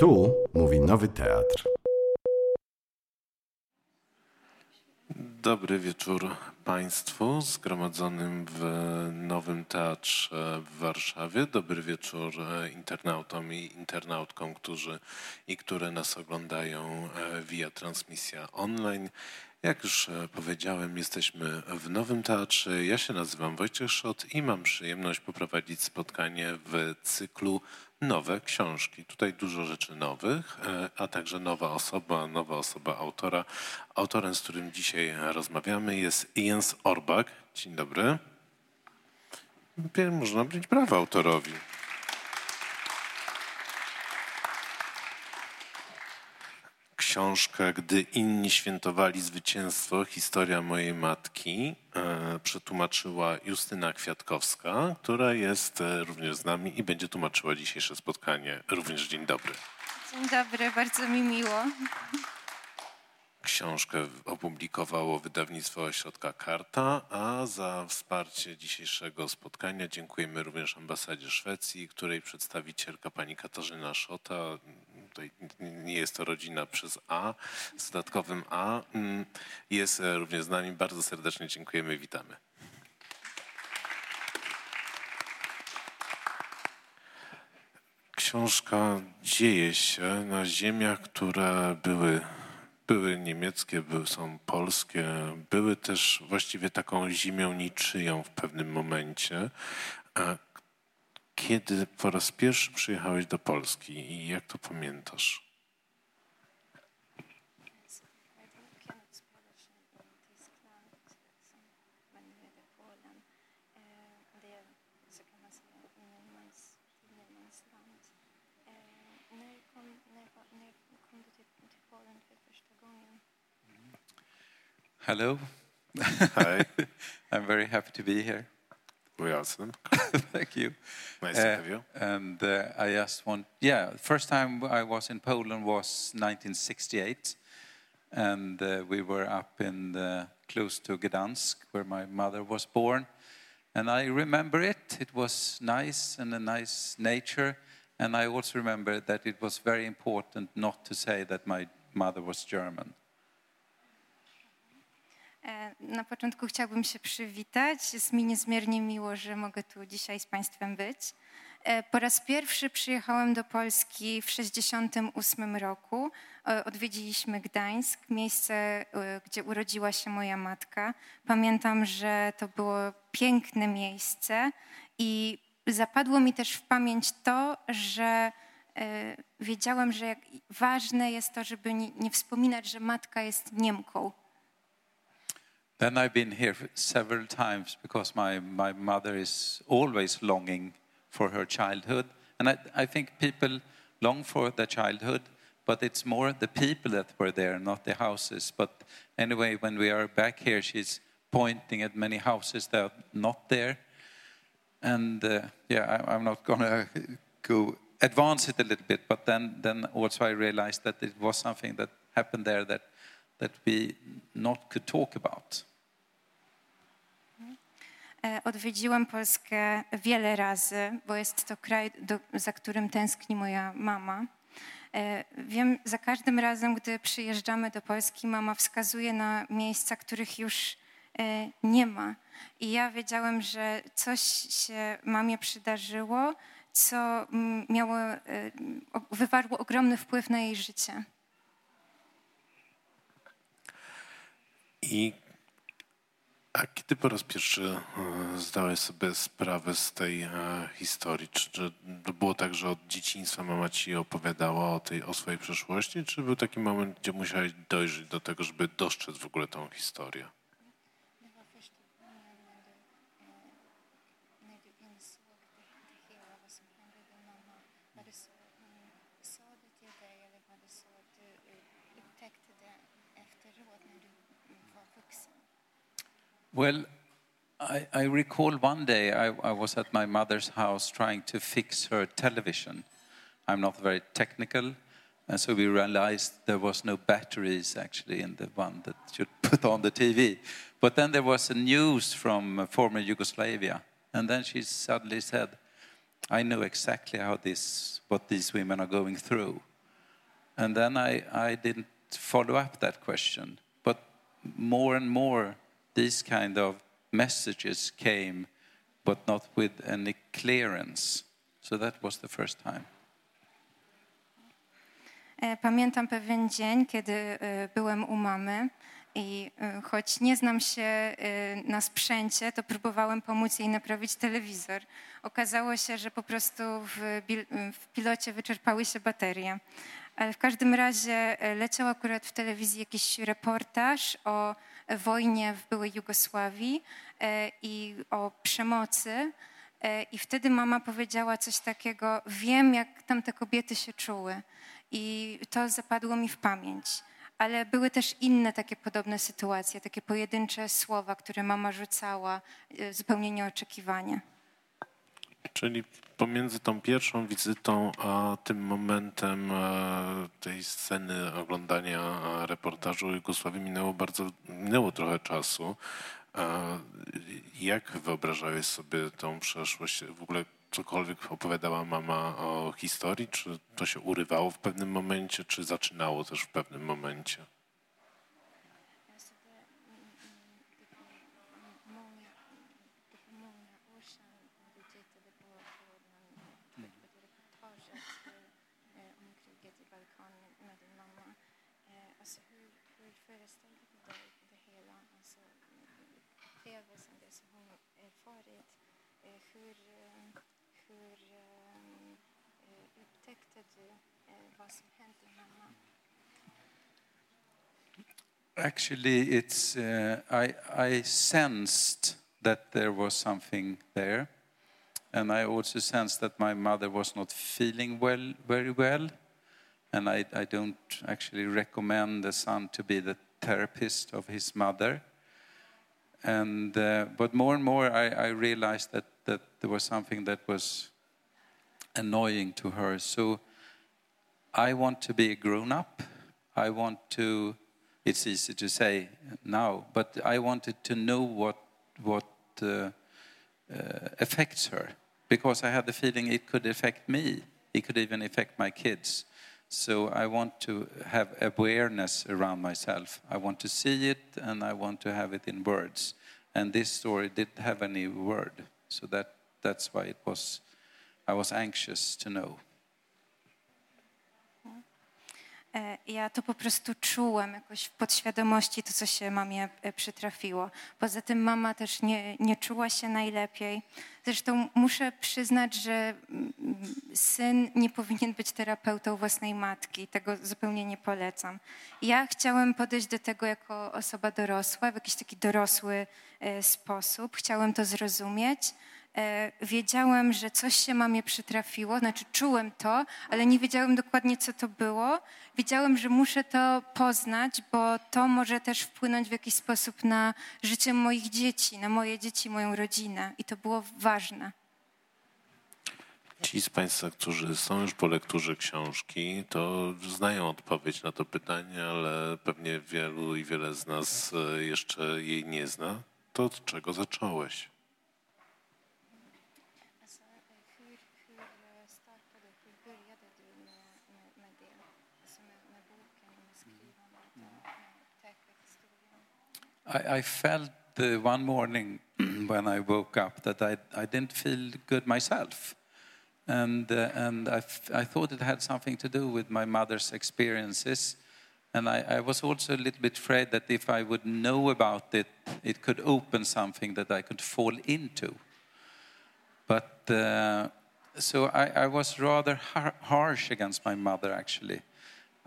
Tu mówi Nowy Teatr. Dobry wieczór Państwu zgromadzonym w Nowym Teatrze w Warszawie. Dobry wieczór internautom i internautkom, którzy i które nas oglądają e, via transmisja online. Jak już e, powiedziałem, jesteśmy w Nowym Teatrze. Ja się nazywam Wojciech Szot i mam przyjemność poprowadzić spotkanie w cyklu Nowe Książki. Tutaj dużo rzeczy nowych, e, a także nowa osoba, nowa osoba autora. Autorem, z którym dzisiaj rozmawiamy jest Jens Orbach. Dzień dobry. Można być brawa autorowi. Książkę Gdy inni świętowali zwycięstwo, historia mojej matki, e, przetłumaczyła Justyna Kwiatkowska, która jest e, również z nami i będzie tłumaczyła dzisiejsze spotkanie. Również dzień dobry. Dzień dobry, bardzo mi miło. Książkę opublikowało wydawnictwo Ośrodka Karta, a za wsparcie dzisiejszego spotkania dziękujemy również ambasadzie Szwecji, której przedstawicielka pani Katarzyna Szota tutaj nie jest to rodzina przez A, z dodatkowym A, mm, jest również z nami. Bardzo serdecznie dziękujemy witamy. Książka dzieje się na ziemiach, które były, były niemieckie, były, są polskie, były też właściwie taką ziemią niczyją w pewnym momencie. Kiedy po raz pierwszy przyjechałeś do Polski i jak to pamiętasz? Hello. Hi. I'm very happy to be here. We awesome. Thank you. Nice to have you. And uh, I just want, yeah, first time I was in Poland was 1968, and uh, we were up in the, close to Gdansk, where my mother was born. And I remember it. It was nice and a nice nature. And I also remember that it was very important not to say that my mother was German. E, na początku chciałabym się przywitać. Jest mi niezmiernie miło, że mogę tu dzisiaj z Państwem być. E, po raz pierwszy przyjechałem do Polski w 1968 roku. E, odwiedziliśmy Gdańsk, miejsce, gdzie urodziła się moja matka. Pamiętam, że to było piękne miejsce i zapadło mi też w pamięć to, że wiedziałam, że ważne jest to, żeby nie wspominać, że matka jest Niemką Then I've been here several times because my, my mother is always longing for her childhood. And I, I think people long for their childhood, but it's more the people that were there, not the houses. But anyway, when we are back here, she's pointing at many houses that are not there. And uh, yeah, I, am not going to go advance it a little bit, but then, then also I realized that it was something that happened there that, that we not could talk about. E, odwiedziłam Polskę wiele razy, bo jest to kraj, do, za którym tęskni moja mama. E, wiem, za każdym razem, gdy przyjeżdżamy do Polski, mama wskazuje na miejsca, których już e, nie ma. I ja wiedziałem, że coś się mamie przydarzyło, co miało, wywarło ogromny wpływ na jej życie. I a kiedy po raz pierwszy e, zdałeś sobie sprawę z tej e, historii? Czy, czy to było tak, że od dzieciństwa mama ci opowiadała o, tej, o swojej przeszłości, czy był taki moment, gdzie musiałeś dojrzeć do tego, żeby dostrzec w ogóle tą historię? Well, I, I recall one day I, I, was at my mother's house trying to fix her television. I'm not very technical, and so we realized there was no batteries actually in the one that should put on the TV. But then there was a news from uh, former Yugoslavia, and then she suddenly said, "I know exactly how this, what these women are going through." And then I, I didn't follow up that question. But more and more, these kind of messages came, but not with any clearance. So that was the first time. Pamiętam pewien dzień, kiedy byłem u mamy i choć nie znam się na sprzęcie, to próbowałem pomóc jej naprawić telewizor. Okazało się, że po prostu w, w pilocie wyczerpały się baterie. Ale w każdym razie e, leciał akurat w telewizji jakiś reportaż o wojnie w byłej Jugosławii e, i o przemocy. E, I wtedy mama powiedziała coś takiego: Wiem, jak tamte kobiety się czuły. I to zapadło mi w pamięć. Ale były też inne takie podobne sytuacje, takie pojedyncze słowa, które mama rzucała zupełnie nieoczekiwanie. Czyli pomiędzy tą pierwszą wizytą a tym momentem e, tej sceny oglądania e, reportażu o Jugosławii minęło bardzo, minęło trochę czasu. E, Jak wyobrażałeś sobie tą przeszłość? W ogóle cokolwiek opowiadała mama o historii? Czy to się urywało w pewnym momencie, czy zaczynało też w pewnym momencie? Du vad som hänt din mamma? Actually, it's uh, I, I sensed that there was something there, and I also sensed that my mother was not feeling well, very well, and I, I don't actually recommend the son to be the therapist of his mother. And uh, but more and more, I, I realized that that there was something that was annoying to her. So I want to be a grown up. I want to, it's easy to say now, but I wanted to know what, what uh, uh, affects her because I had the feeling it could affect me. It could even affect my kids. So I want to have awareness around myself. I want to see it and I want to have it in words. And this story didn't have any word. So that, that's why it was, I was anxious to know. E, Ja to po prostu czułem jakoś w podświadomości to, co się mamie e, przytrafiło. Poza tym mama też nie, nie czuła się najlepiej. Zresztą muszę przyznać, że mm, syn nie powinien być terapeutą własnej matki. Tego zupełnie nie polecam. Ja chciałem podejść do tego jako osoba dorosła, w jakiś taki dorosły e, sposób. Chciałem to zrozumieć. E, wiedziałem, że coś się mamie przytrafiło, znaczy czułem to, ale nie wiedziałem dokładnie, co to było. Wiedziałem, że muszę to poznać, bo to może też wpłynąć w jakiś sposób na życie moich dzieci, na moje dzieci, moją rodzinę i to było ważne. Ci z Państwa, którzy są już po lekturze książki, to znają odpowiedź na to pytanie, ale pewnie wielu i wiele z nas e, jeszcze jej nie zna. To od czego zacząłeś? I, I felt one morning when I woke up that I, I didn't feel good myself. And, uh, and I, f- I thought it had something to do with my mother's experiences. And I, I was also a little bit afraid that if I would know about it, it could open something that I could fall into. But uh, so I, I was rather har- harsh against my mother, actually.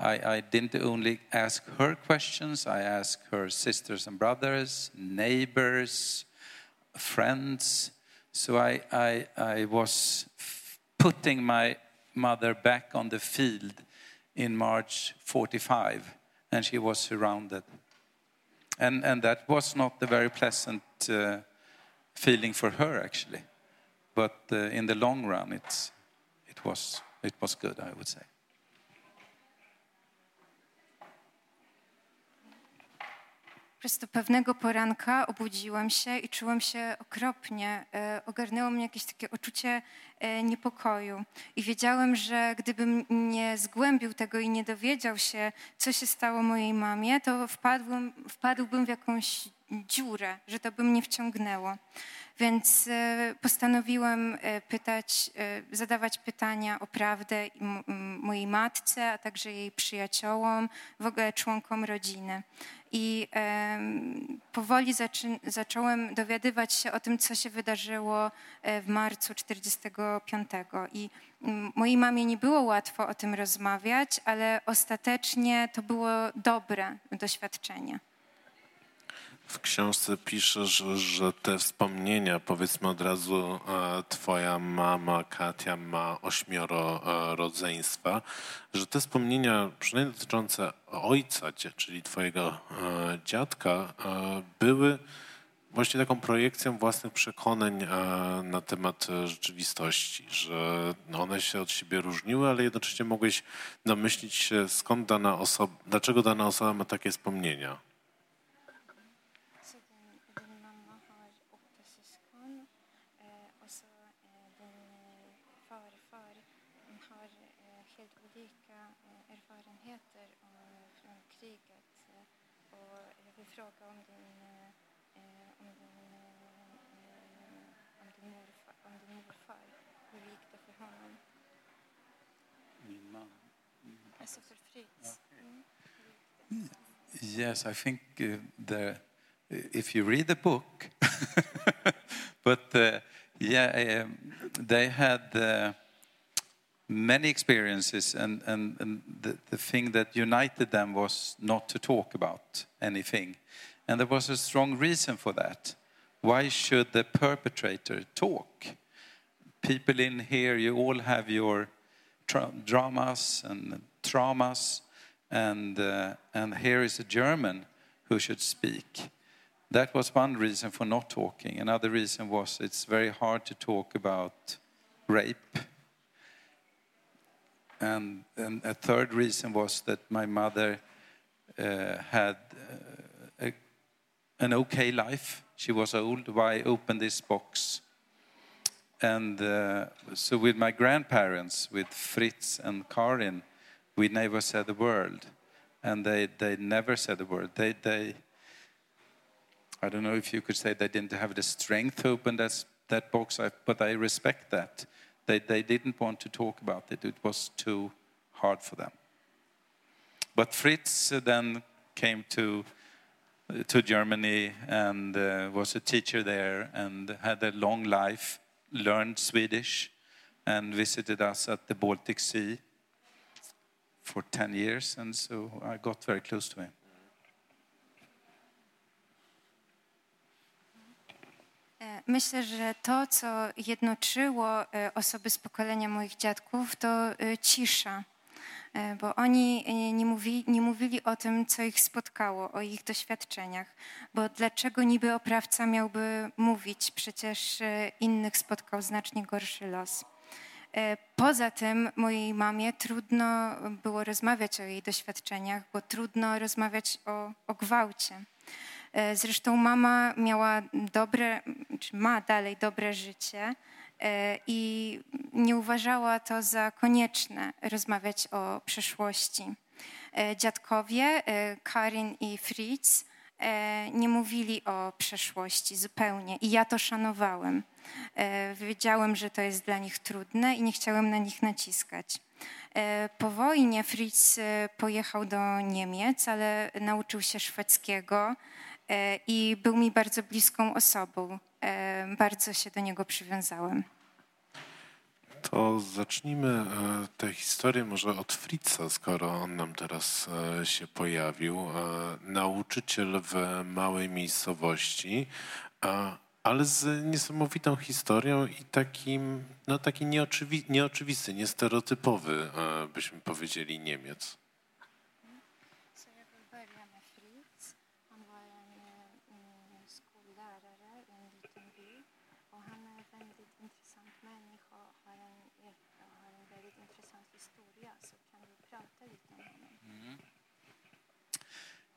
I, I didn't only ask her questions, I asked her sisters and brothers, neighbors, friends. So I, I, I was putting my mother back on the field in March 45, and she was surrounded. And, and that was not a very pleasant uh, feeling for her, actually. But uh, in the long run, it's, it, was, it was good, I would say. Prostu pewnego poranka obudziłam się i czułam się okropnie. E, Ogarnęło mnie jakieś takie uczucie e, niepokoju. I wiedziałem, że gdybym nie zgłębił tego i nie dowiedział się, co się stało mojej mamie, to wpadłbym, wpadłbym w jakąś dziurę, że to by mnie wciągnęło. Więc e, postanowiłem e, pytać, e, zadawać pytania o prawdę mojej matce, a także jej przyjaciołom, w ogóle członkom rodziny. I powoli zacząłem dowiadywać się o tym, co się wydarzyło w marcu 45. I mojej mamie nie było łatwo o tym rozmawiać, ale ostatecznie to było dobre doświadczenie. W książce piszesz, że te wspomnienia, powiedzmy od razu, e, twoja mama Katia ma ośmioro e, rodzeństwa, że te wspomnienia, przynajmniej dotyczące ojca, czyli twojego e, dziadka, były właśnie taką projekcją własnych przekonań na temat rzeczywistości, że one się od siebie różniły, ale jednocześnie mogłeś domyślić się, skąd dana osoba, dlaczego dana osoba ma takie wspomnienia. Yes, I think uh, the, if you read the book, but uh, yeah, um, they had uh, many experiences, and, and, and the, the thing that united them was not to talk about anything. And there was a strong reason for that. Why should the perpetrator talk? People in here, you all have your tra- dramas and traumas, and, uh, and here is a German who should speak. That was one reason for not talking. Another reason was it's very hard to talk about rape. And, and a third reason was that my mother uh, had uh, a, an okay life. She was old. Why open this box? And uh, so, with my grandparents, with Fritz and Karin, we never said a word. And they, they never said a word. They, they, I don't know if you could say they didn't have the strength to open that, that box, but I respect that. They, they didn't want to talk about it, it was too hard for them. But Fritz uh, then came to, to Germany and uh, was a teacher there and had a long life, learned Swedish, and visited us at the Baltic Sea for 10 years, and so I got very close to him. E, Myślę, że to, co jednoczyło e, osoby z pokolenia moich dziadków, to e, cisza. Bo oni nie mówili, nie mówili o tym, co ich spotkało, o ich doświadczeniach. Bo dlaczego niby oprawca miałby mówić? Przecież innych spotkał znacznie gorszy los. E, Poza tym mojej mamie trudno było rozmawiać o jej doświadczeniach, bo trudno rozmawiać o, o gwałcie. E, Zresztą mama miała dobre, czy ma dalej dobre życie e, i nie uważała to za konieczne rozmawiać o przeszłości. Dziadkowie, Karin i Fritz, nie mówili o przeszłości zupełnie i ja to szanowałem. E, Wiedziałem, że to jest dla nich trudne i nie chciałem na nich naciskać. E, Po wojnie Fritz e, pojechał do Niemiec, ale nauczył się szwedzkiego i był mi bardzo bliską osobą. Bardzo się do niego przywiązałem. To zacznijmy tę historię może od Fritza, skoro on nam teraz się pojawił. Nauczyciel w małej miejscowości, ale z niesamowitą historią i takim, no taki nieoczywi, nieoczywisty, niestereotypowy, e, byśmy powiedzieli, Niemiec.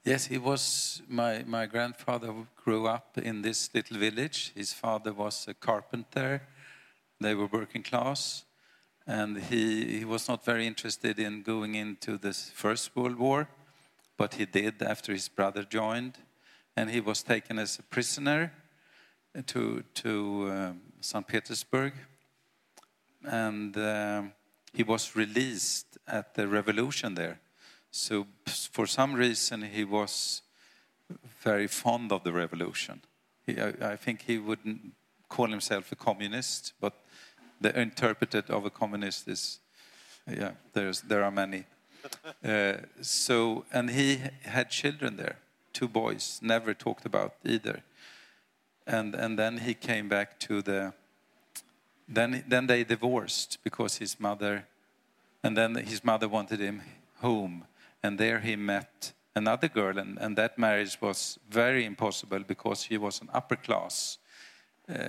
Yes, he was. My, my grandfather grew up in this little village. His father was a carpenter. They were working class. And he, he was not very interested in going into the First World War, but he did after his brother joined. And he was taken as a prisoner to, to um, St. Petersburg. And um, he was released at the revolution there. So, for some reason, he was very fond of the revolution. He, I, I think he wouldn't call himself a communist, but the interpreted of a communist is, yeah, there's, there are many. Uh, so, and he had children there, two boys, never talked about either. And, and then he came back to the, then, then they divorced because his mother, and then his mother wanted him home. And there he met another girl, and, and that marriage was very impossible because she was an upper class uh,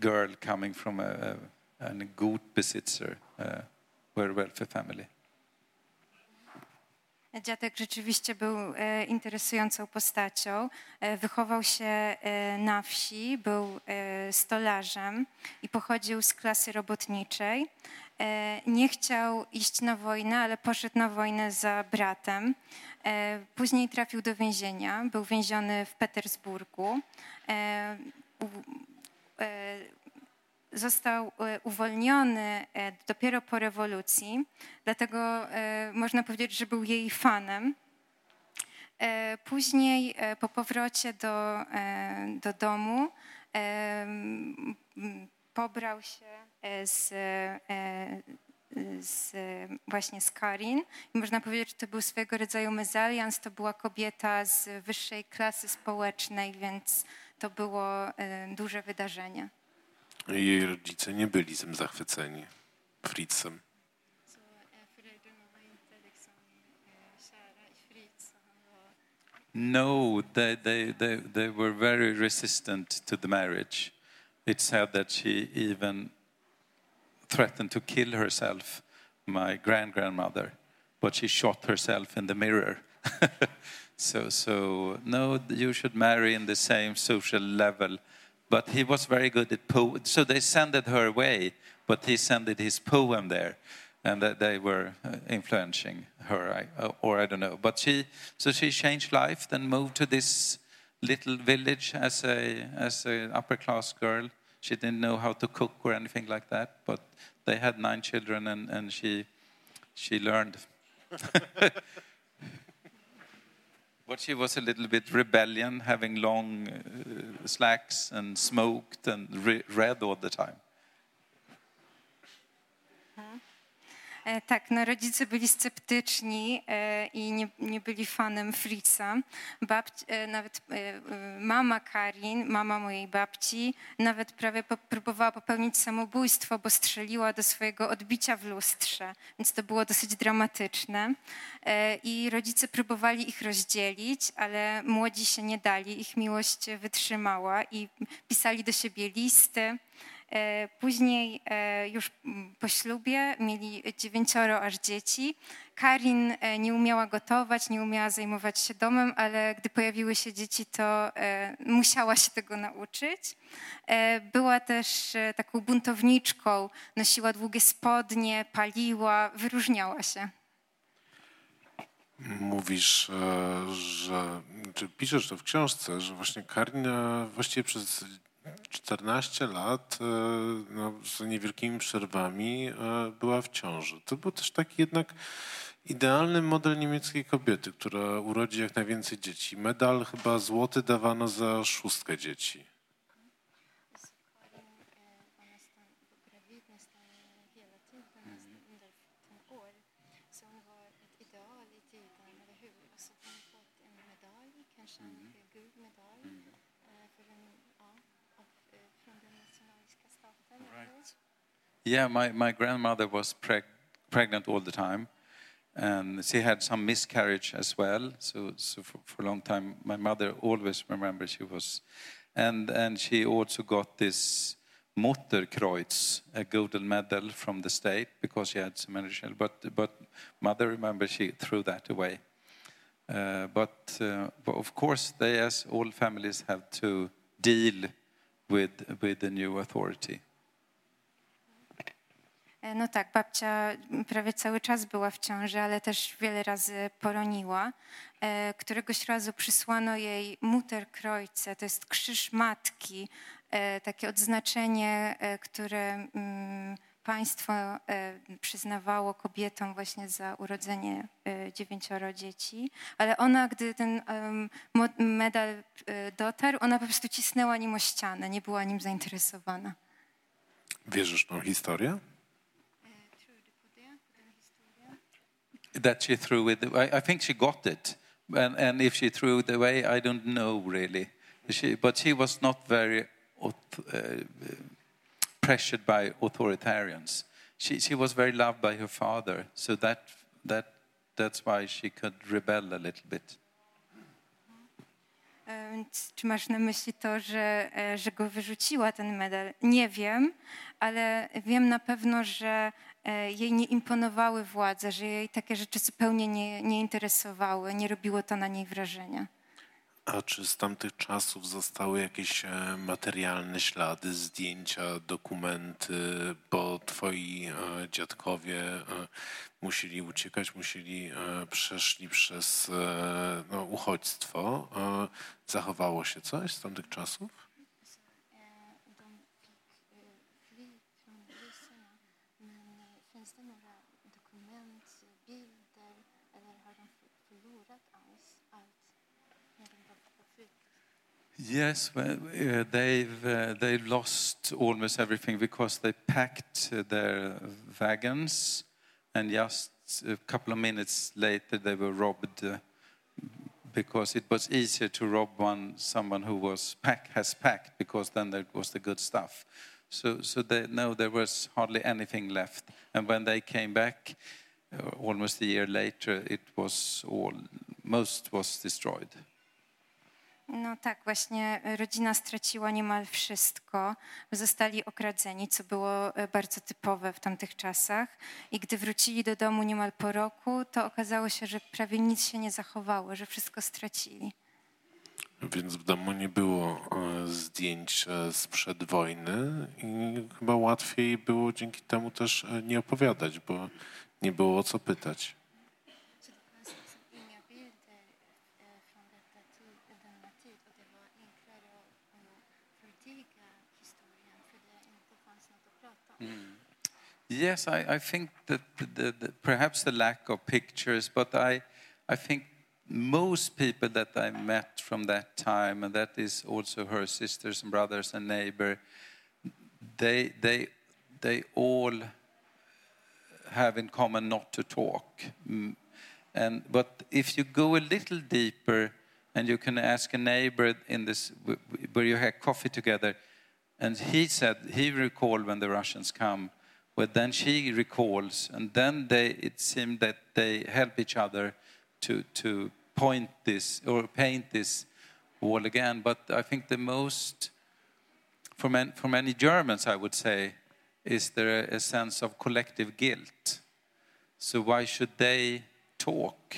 girl coming from a, a, a Gutbesitzer, uh, very wealthy family. Dziadek rzeczywiście był e, interesującą postacią. E, wychował się e, na wsi, był stolarzem i pochodził z klasy robotniczej. Nie chciał iść na wojnę, ale poszedł na wojnę za bratem. Później trafił do więzienia, był więziony w Petersburgu. Został e, uwolniony e, dopiero po rewolucji, dlatego e, można powiedzieć, że był jej fanem. Później po powrocie do, do domu pobrał się z, z, właśnie z Karin. I można powiedzieć, że to był swego rodzaju mezalians, to była kobieta z wyższej klasy społecznej, więc to było duże wydarzenie. Jej rodzice nie byli tym zachwyceni Fritzem. No, they, they, they, they were very resistant to the marriage. It said that she even threatened to kill herself, my grand grandmother, but she shot herself in the mirror. so, so, no, you should marry in the same social level. But he was very good at po. So they sent it her away, but he sent his poem there, and that they were uh, influencing her, uh, or I don't know. But she, so she changed life, then moved to this little village as a as an upper class girl. She didn't know how to cook or anything like that, but they had nine children, and, and she she learned. But she was a little bit rebellion, having long uh, slacks and smoked and re- read all the time. E, Tak, no rodzice byli sceptyczni e, i nie, nie byli fanem Fritza. Babci, e, nawet e, e, mama Karin, mama mojej babci, nawet prawie próbowała popełnić samobójstwo, bo strzeliła do swojego odbicia w lustrze, więc to było dosyć dramatyczne. E, I rodzice próbowali ich rozdzielić, ale młodzi się nie dali, ich miłość wytrzymała i pisali do siebie listy. E, Później e, już mm, po ślubie mieli dziewięcioro aż dzieci. Karin e, nie umiała gotować, nie umiała zajmować się domem, ale gdy pojawiły się dzieci, to musiała się tego nauczyć. Była też taką buntowniczką, nosiła długie spodnie, paliła, wyróżniała się. Mówisz, że, czy piszesz to w książce, że właśnie Karina właściwie przez 14 lat e, no, z niewielkimi przerwami e, była w ciąży. To był też taki jednak idealny model niemieckiej kobiety, która urodzi jak najwięcej dzieci. Medal chyba złoty dawano za szóstkę dzieci. Yeah, my, my grandmother was preg- pregnant all the time, and she had some miscarriage as well. So, so for, for a long time, my mother always remembered she was, and and she also got this Mutterkreuz, a golden medal from the state because she had so many children. But but mother remember she threw that away. Uh, but, uh, but of course, they, as all families, have to deal with, with the new authority. E, No tak, babcia prawie cały czas była w ciąży, ale też wiele razy poroniła. E, Któregoś razu przysłano jej Mutterkreuze, to jest krzyż matki, e, takie odznaczenie, które mm, państwo przyznawało kobietom właśnie za urodzenie dziewięcioro dzieci. Ale ona, gdy ten medal dotarł, ona po prostu cisnęła nim o ścianę, nie była nim zainteresowana. Wierzysz tą historię? That she threw it. I, I think she got it, and, and if she threw it away, I don't know really. She, but she was not very uh, pressured by authoritarians. She, she was very loved by her father, so that, that, that's why she could rebel a little bit. Czy masz na myśli to, że, że go wyrzuciła ten medal? Nie wiem, ale wiem na pewno, że jej nie imponowały władze, że jej takie rzeczy zupełnie nie, nie interesowały, nie robiło to na niej wrażenia. A czy z tamtych czasów zostały jakieś e, materialne ślady, zdjęcia, dokumenty, bo twoi e, dziadkowie e, musieli uciekać, musieli, e, przeszli przez e, no, uchodźstwo. E, Zachowało się coś z tamtych czasów? Yes, well, uh, they've uh, they've lost almost everything because they packed their wagons, and just a couple of minutes later they were robbed uh, because it was easier to rob one someone who was pack has packed because then there was the good stuff. So so they, no, there was hardly anything left, and when they came back. Uh, almost a year later, it was all most was destroyed. No tak, właśnie rodzina straciła niemal wszystko. Zostali okradzeni, co było e, bardzo typowe w tamtych czasach. I gdy wrócili do domu niemal po roku, to okazało się, że prawie nic się nie zachowało, że wszystko stracili. Więc w domu nie było e, zdjęć e, sprzed wojny i chyba łatwiej było dzięki temu też e, nie opowiadać, bo nie było o co pytać. Yes, I, I think that the, the, the, perhaps the lack of pictures, but I, I think most people that I met from that time, and that is also her sisters and brothers and neighbor, they, they, they all have in common not to talk. Mm. And, but if you go a little deeper and you can ask a neighbor in this, where you had coffee together, and he said he recalled when the Russians come, but then she recalls, and then they, it seemed that they help each other to, to point this or paint this wall again. But I think the most, for, man, for many Germans, I would say, is there a sense of collective guilt. So why should they talk?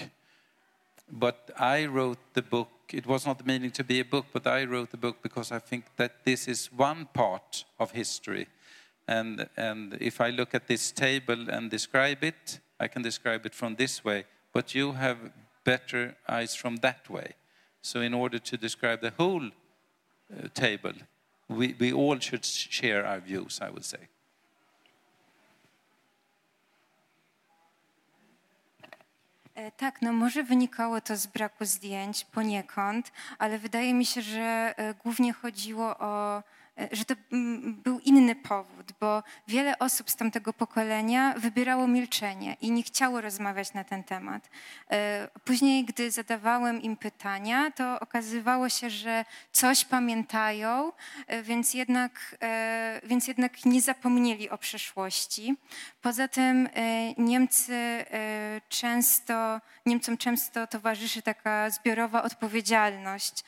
But I wrote the book, it was not meaning to be a book, but I wrote the book because I think that this is one part of history. And, and if I look at this table and describe it, I can describe it from this way, but you have better eyes from that way. So, in order to describe the whole uh, table, we, we all should share our views, I would say. Tak, no może wynikało to z braku zdjęć poniekąd, ale wydaje mi się, że głównie chodziło o, że to był inny powód, bo wiele osób z tamtego pokolenia wybierało milczenie i nie chciało rozmawiać na ten temat. E, Później, gdy zadawałem im pytania, to okazywało się, że coś pamiętają, e, więc jednak, e, więc jednak nie zapomnieli o przeszłości. Poza tym Niemcy często, Niemcom często towarzyszy taka zbiorowa odpowiedzialność.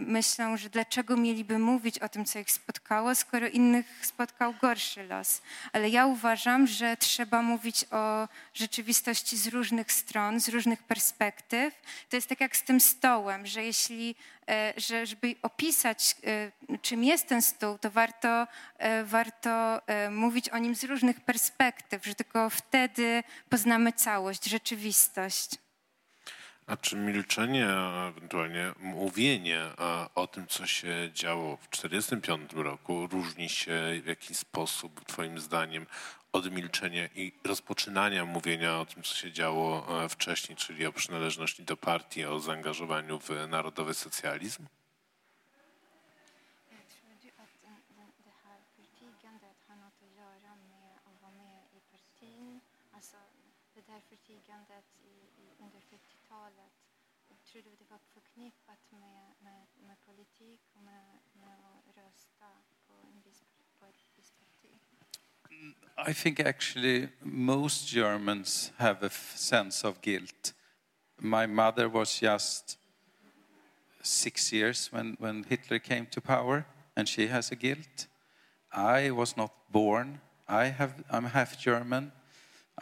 Myślą, że dlaczego mieliby mówić o tym, co ich spotkało, skoro innych spotkał gorszy gorszy los. Ale ja uważam, że trzeba mówić o rzeczywistości z różnych stron, z różnych perspektyw. To jest tak jak z tym stołem, że jeśli, e, że żeby opisać, e, czym jest ten stół, to warto, e, warto mówić o nim z różnych perspektyw, że tylko wtedy poznamy całość, rzeczywistość. A czy milczenie, ewentualnie mówienie o tym, co się działo w 1945 roku, różni się w jakiś sposób, Twoim zdaniem, od milczenia i rozpoczynania mówienia o tym, co się działo e, wcześniej, czyli o przynależności do partii, o zaangażowaniu w narodowy socjalizm? I think actually most Germans have a sense of guilt. My mother was just six years when, when Hitler came to power, and she has a guilt. I was not born. I have, I'm half German.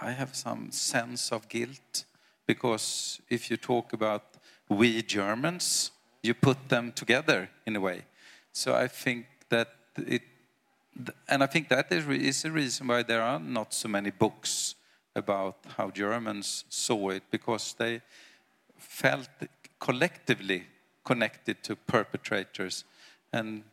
I have some sense of guilt because if you talk about we Germans, you put them together in a way. So I think that it, and I think that is a reason why there are not so many books about how Germans saw it, because they felt collectively connected to perpetrators. And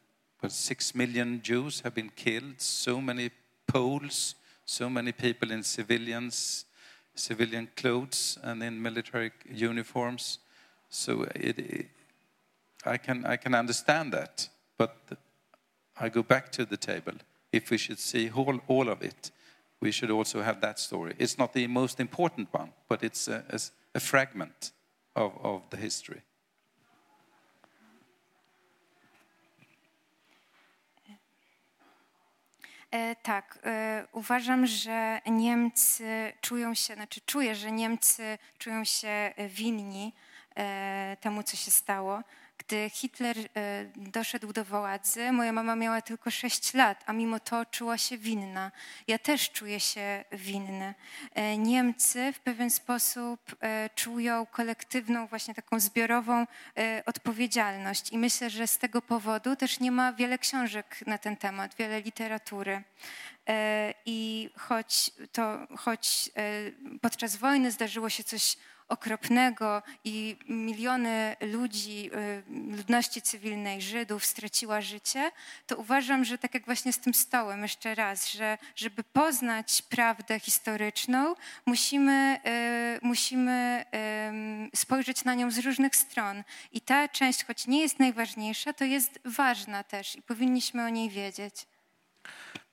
well, six million Jews have been killed, so many Poles, so many people in civilians, civilian clothes and in military uniforms. So it, it, I, can, I can understand that, but I go back to the table. If we should see all, all of it, we should also have that story. It's not the most important one, but it's a, a, a fragment of, of the history. Tak, uważam, że Niemcy czują się, znaczy czuję, że Niemcy czują się winni temu, co się stało. Gdy Hitler e, doszedł do władzy, moja mama miała tylko 6 lat, a mimo to czuła się winna. Ja też czuję się winny. E, Niemcy w pewien sposób czują kolektywną, właśnie taką zbiorową odpowiedzialność i myślę, że z tego powodu też nie ma wiele książek na ten temat, wiele literatury. I choć, to, choć podczas wojny zdarzyło się coś okropnego i miliony ludzi, y, ludności cywilnej, Żydów straciła życie, to uważam, że tak jak właśnie z tym stołem, jeszcze raz, że żeby poznać prawdę historyczną, musimy, y, musimy spojrzeć na nią z różnych stron. I ta część, choć nie jest najważniejsza, to jest ważna też i powinniśmy o niej wiedzieć.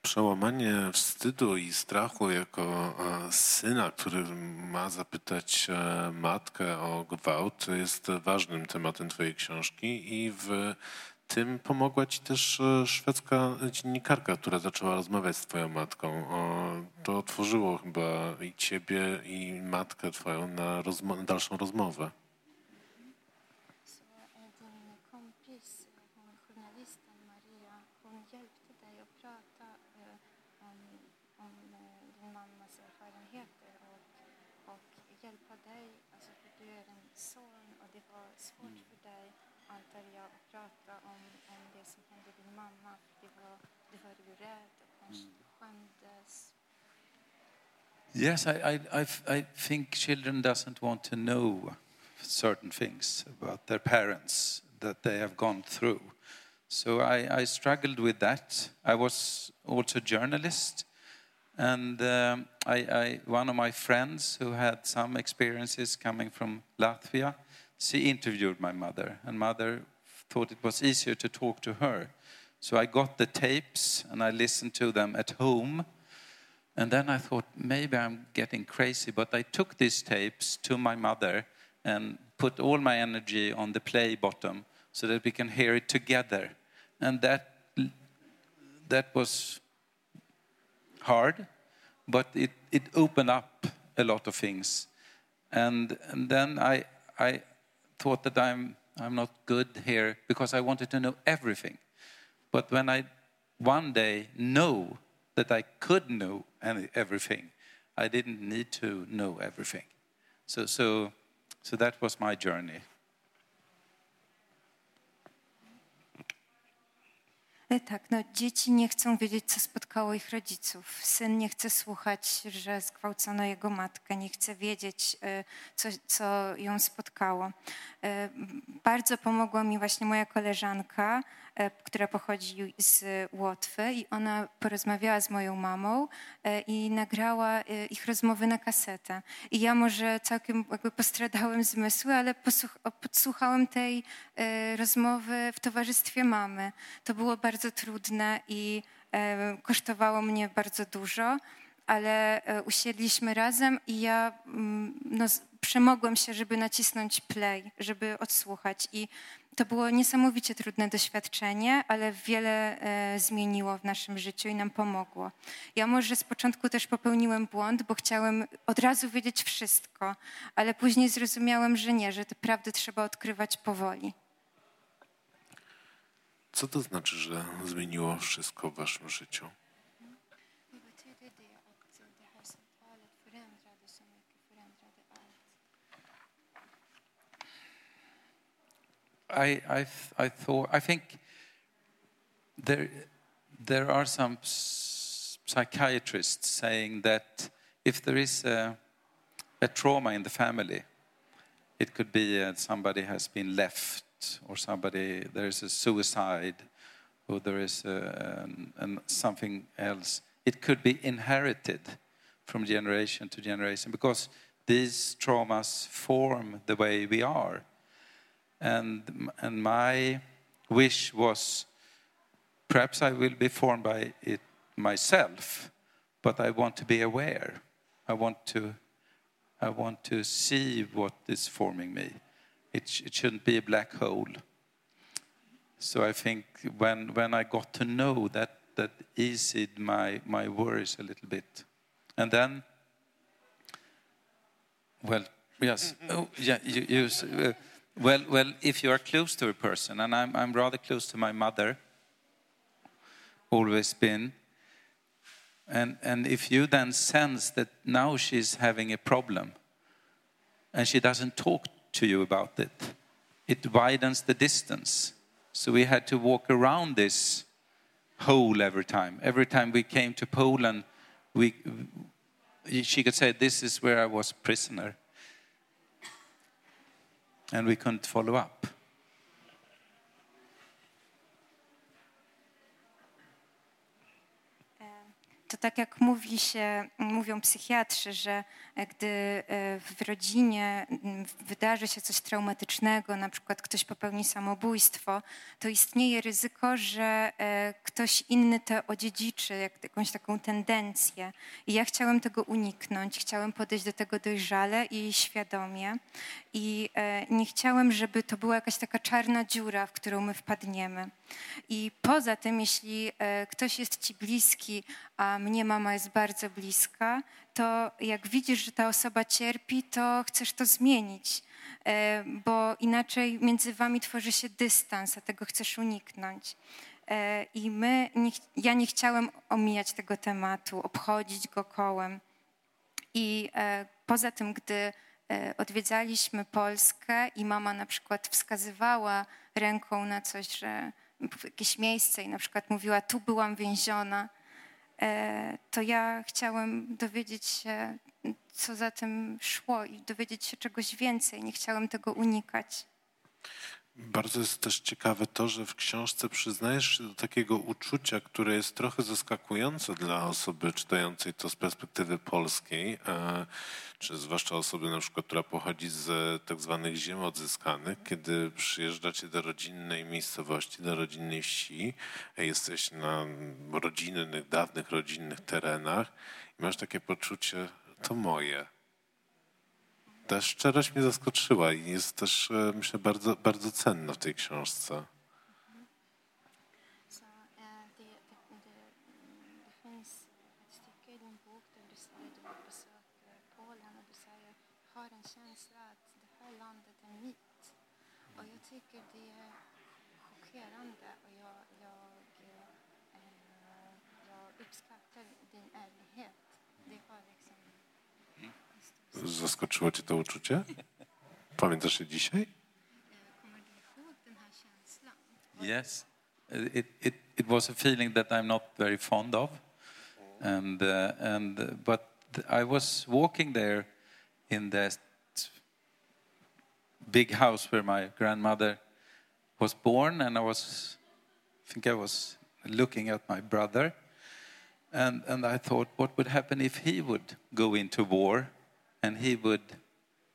Przełamanie wstydu i strachu jako e, syna, który ma zapytać e, matkę o gwałt, jest ważnym tematem Twojej książki i w tym pomogła Ci też e, szwedzka dziennikarka, która zaczęła rozmawiać z Twoją matką. To otworzyło chyba i Ciebie, i matkę Twoją na, dalszą rozmowę. Yes, I, I, I think children doesn't want to know certain things about their parents that they have gone through. So I, I struggled with that. I was also a journalist, and um, I, I, one of my friends who had some experiences coming from Latvia, she interviewed my mother, and mother thought it was easier to talk to her. So I got the tapes and I listened to them at home and then I thought, maybe I'm getting crazy, but I took these tapes to my mother and put all my energy on the play button so that we can hear it together. And that, that was hard, but it, it opened up a lot of things. And, and then I, I thought that I'm, I'm not good here because I wanted to know everything. But when I one day know that I could know everything. I didn't need to know everything. So, so, so that was my journey. E, Tak, no dzieci nie chcą wiedzieć, co spotkało ich rodziców. Syn nie chce słuchać, że zgwałcono jego matkę, nie chce wiedzieć, e, co, co ją spotkało. E, Bardzo pomogła mi właśnie moja koleżanka, która pochodzi z Łotwy i ona porozmawiała z moją mamą e, i nagrała e, ich rozmowy na kasetę. I ja może całkiem jakby postradałem zmysły, ale podsłuchałem tej e, rozmowy w towarzystwie mamy. To było bardzo trudne i e, kosztowało mnie bardzo dużo, ale e, usiedliśmy razem i ja mm, no, przemogłem się, żeby nacisnąć play, żeby odsłuchać. I to było niesamowicie trudne doświadczenie, ale wiele e, zmieniło w naszym życiu i nam pomogło. Ja może z początku też popełniłem błąd, bo chciałem od razu wiedzieć wszystko, ale później zrozumiałem, że nie, że te prawdy trzeba odkrywać powoli. Co to znaczy, że zmieniło wszystko w waszym życiu? I, I, I thought, I think there, there are some psychiatrists saying that if there is a, a trauma in the family, it could be uh, somebody has been left, or somebody there is a suicide, or there is a, an, an something else. It could be inherited from generation to generation because these traumas form the way we are and and my wish was perhaps I will be formed by it myself, but I want to be aware. I want to I want to see what is forming me. It, sh- it shouldn't be a black hole. So I think when when I got to know that that eased my my worries a little bit, and then well, yes. Oh, yeah. You, you, uh, well, well. If you are close to a person, and I'm, I'm rather close to my mother, always been. And and if you then sense that now she's having a problem, and she doesn't talk to you about it, it widens the distance. So we had to walk around this hole every time. Every time we came to Poland, we she could say, This is where I was prisoner. And we couldn't follow up. To tak jak mówi się, mówią psychiatrzy, że e, gdy e, w rodzinie wydarzy się coś traumatycznego, na przykład ktoś popełni samobójstwo, to istnieje ryzyko, że e, ktoś inny to odziedziczy, jak jakąś taką tendencję. I ja chciałem tego uniknąć, chciałem podejść do tego dojrzale i świadomie. I e, nie chciałem, żeby to była jakaś taka czarna dziura, w którą my wpadniemy. I poza tym, jeśli e, ktoś jest ci bliski, a mnie mama jest bardzo bliska, to jak widzisz, że ta osoba cierpi, to chcesz to zmienić, e, bo inaczej między wami tworzy się dystans, a tego chcesz uniknąć. I my, ja nie chciałem omijać tego tematu, obchodzić go kołem. I poza tym, gdy odwiedzaliśmy Polskę i mama na przykład wskazywała ręką na coś, że jakieś miejsce i na przykład mówiła, tu byłam więziona, e, to ja chciałem dowiedzieć się, co za tym szło i dowiedzieć się czegoś więcej. Nie chciałem tego unikać. Bardzo jest też ciekawe to, że w książce przyznajesz się do takiego uczucia, które jest trochę zaskakujące dla osoby czytającej to z perspektywy polskiej, e, czy zwłaszcza osoby na przykład, która pochodzi z tak zwanych ziem odzyskanych, kiedy przyjeżdżacie do rodzinnej miejscowości, do rodzinnej wsi, e, jesteś na rodzinnych, dawnych rodzinnych terenach i masz takie poczucie, to moje. Ta szczerość mnie zaskoczyła i jest też, e, myślę, bardzo, bardzo cenna w tej książce. Zaskoczyło cię to uczucie? Pamiętasz je dzisiaj? Yes, it, it, it was a feeling that I'm not very fond of, and uh, and uh, but I was walking there in that big house where my grandmother was born, and I was, I think I was looking at my brother, and and I thought, what would happen if he would go into war, and he would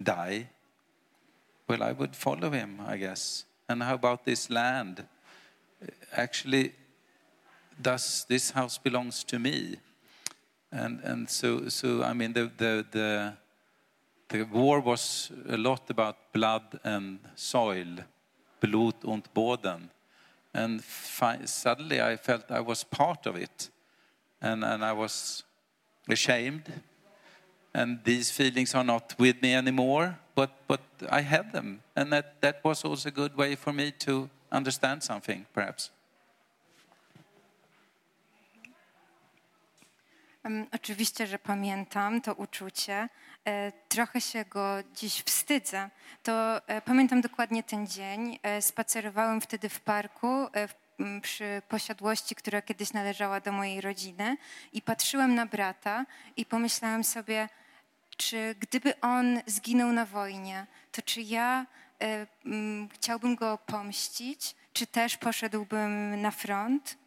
die? Well, I would follow him, I guess. And how about this land? actually does this house belongs to me and and so so i mean the the the, the war was a lot about blood and soil blut und boden and fi- suddenly i felt i was part of it and and i was ashamed and these feelings are not with me anymore but but i had them and that that was also a good way for me to understand something perhaps Oczywiście, że pamiętam to uczucie. E, Trochę się go dziś wstydzę. To e, pamiętam dokładnie ten dzień. E, Spacerowałem wtedy w parku przy posiadłości, która kiedyś należała do mojej rodziny i patrzyłem na brata i pomyślałem sobie, czy gdyby on zginął na wojnie, to czy ja e, m, chciałbym go pomścić, czy też poszedłbym na front?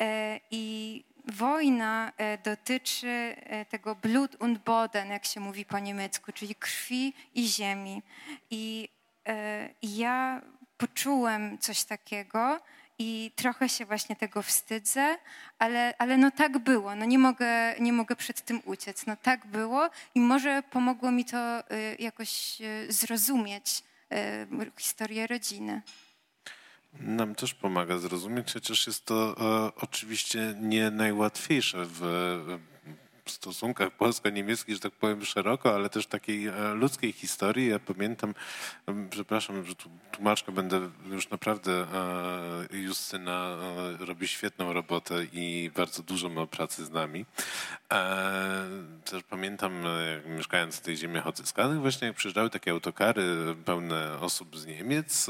E, I wojna e, dotyczy tego Blut und Boden, jak się mówi po niemiecku, czyli krwi i ziemi. I ja poczułem coś takiego i trochę się właśnie tego wstydzę, ale, ale no tak było, no nie mogę, nie mogę przed tym uciec. No tak było i może pomogło mi to e, jakoś e, zrozumieć e, historię rodziny. Nam też pomaga zrozumieć, chociaż jest to e, oczywiście nie najłatwiejsze w stosunkach polsko-niemieckich, że tak powiem szeroko, ale też takiej e, ludzkiej historii. Ja pamiętam, przepraszam, że tu tłumaczkę będę już naprawdę, e, Justyna e, robi świetną robotę i bardzo dużo ma pracy z nami. Też pamiętam, mieszkając w tej ziemiach odzyskanych, właśnie jak przyjeżdżały takie autokary pełne osób z Niemiec,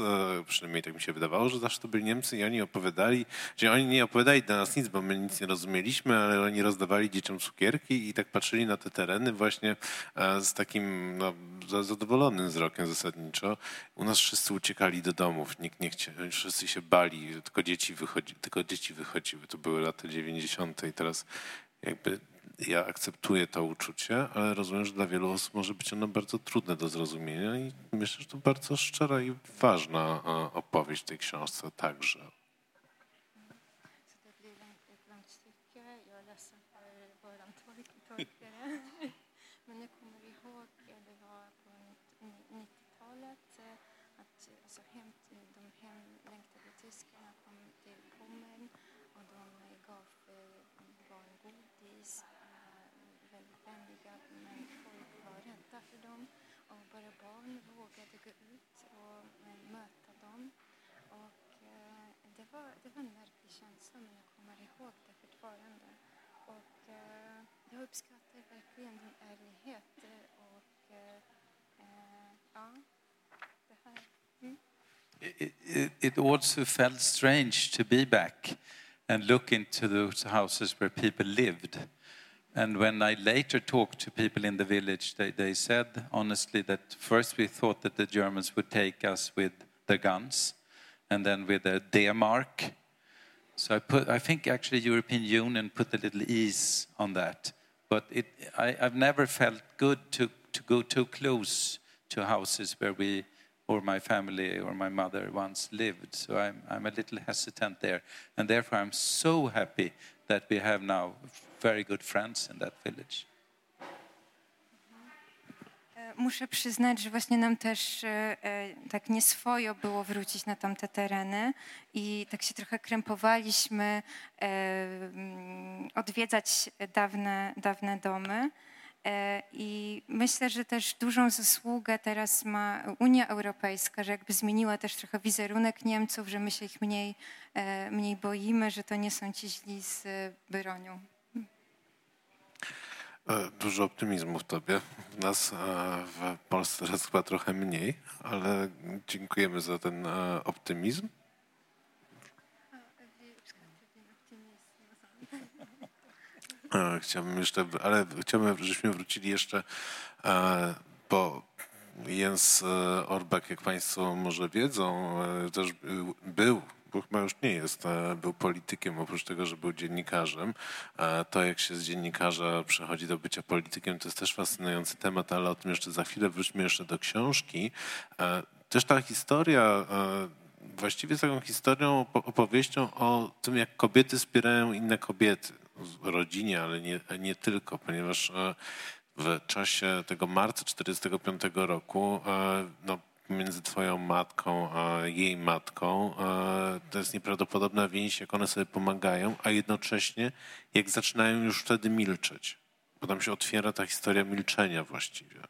przynajmniej tak mi się wydawało, że zawsze to byli Niemcy i oni opowiadali, że oni nie opowiadali dla nas nic, bo my nic nie rozumieliśmy, ale oni rozdawali dzieciom cukierki i tak patrzyli na te tereny właśnie e, z takim no, za- zadowolonym wzrokiem zasadniczo. U nas wszyscy uciekali do domów, nikt nie chciał, wszyscy się bali, tylko dzieci, wychodzi, tylko dzieci wychodziły. To były lata 90. i teraz jakby ja akceptuję to uczucie, ale rozumiem, że dla wielu osób może być ono bardzo trudne do zrozumienia i myślę, że to bardzo szczera i ważna e, opowieść tej książce także. Det var, en märklig känsla men jag kommer ihåg det fortfarande. Och eh, jag uppskattar verkligen din ärlighet eh, och eh, eh, ja, det här. Mm. it, it, it also felt strange to be back and look into those houses where people lived. And when I later talked to people in the village, they, they said honestly that first we thought that the Germans would take us with their guns and then with their D-mark. So I, put, I think actually European Union put a little ease on that. But it, I, I've never felt good to, to go too close to houses where we or my family or my mother once lived. So I'm, I'm a little hesitant there. And therefore, I'm so happy that we have now very good friends in that village. Muszę przyznać, że właśnie nam też e, e, tak nieswojo było wrócić na tamte tereny i tak się trochę krępowaliśmy e, mm, odwiedzać dawne, dawne domy. I myślę, że też dużą zasługę teraz ma Unia Europejska, że jakby zmieniła też trochę wizerunek Niemców, że my się ich mniej, mniej boimy, że to nie są ci źli z bronią. E, Dużo optymizmu w tobie. W nas e, w Polsce teraz chyba trochę mniej, ale dziękujemy za ten e, optymizm. Chciałbym jeszcze, ale chciałbym, żebyśmy wrócili jeszcze, bo Jens Orbak, jak Państwo może wiedzą, też był bo chyba już nie jest, e, był politykiem, oprócz tego, że był dziennikarzem. E, To, jak się z dziennikarza przechodzi do bycia politykiem, to jest też fascynujący temat, ale o tym jeszcze za chwilę. Wróćmy jeszcze do książki. E, Też ta historia właściwie jest taką historią, opo- opowieścią o tym, jak kobiety wspierają inne kobiety w rodzinie, ale nie, nie tylko, ponieważ w czasie tego marca 1945 roku no, między twoją matką a jej matką to jest nieprawdopodobna więź, jak one sobie pomagają, a jednocześnie jak zaczynają już wtedy milczeć. Bo tam się otwiera ta historia milczenia właściwie.